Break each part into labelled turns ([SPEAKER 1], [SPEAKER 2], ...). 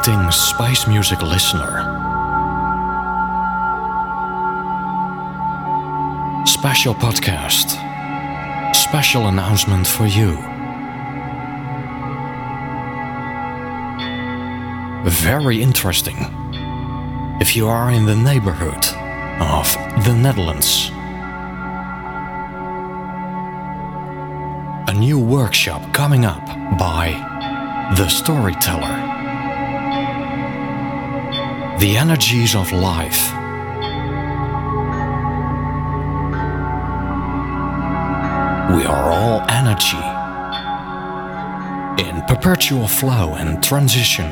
[SPEAKER 1] Greetings, Space Music listener. Special podcast. Special announcement for you. Very interesting. If you are in the neighborhood of the Netherlands, a new workshop coming up by The Storyteller. The energies of life. We are all energy in perpetual flow and transition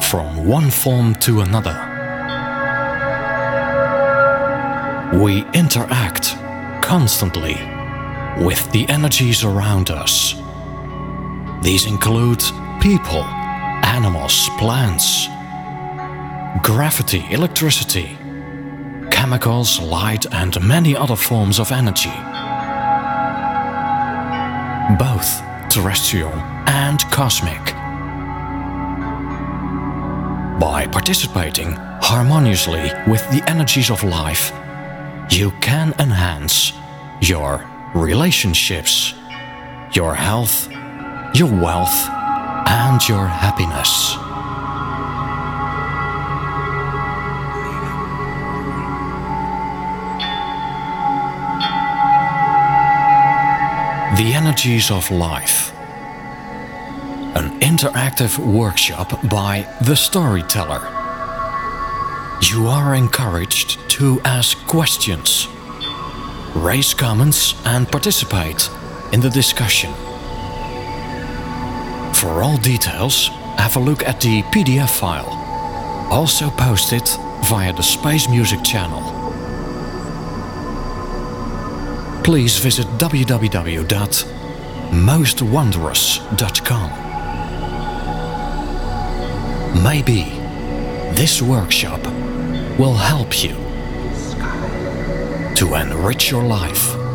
[SPEAKER 1] from one form to another. We interact constantly with the energies around us. These include people, animals, plants, gravity, electricity, chemicals, light, and many other forms of energy. Both terrestrial and cosmic. By participating harmoniously with the energies of life, you can enhance your relationships, your health, your wealth, and your happiness. The Energies of Life. An interactive workshop by The Storyteller. You are encouraged to ask questions, raise comments, and participate in the discussion. For all details, have a look at the PDF file, also posted via the Space Music channel please visit www.mostwondrous.com. Maybe this workshop will help you to enrich your life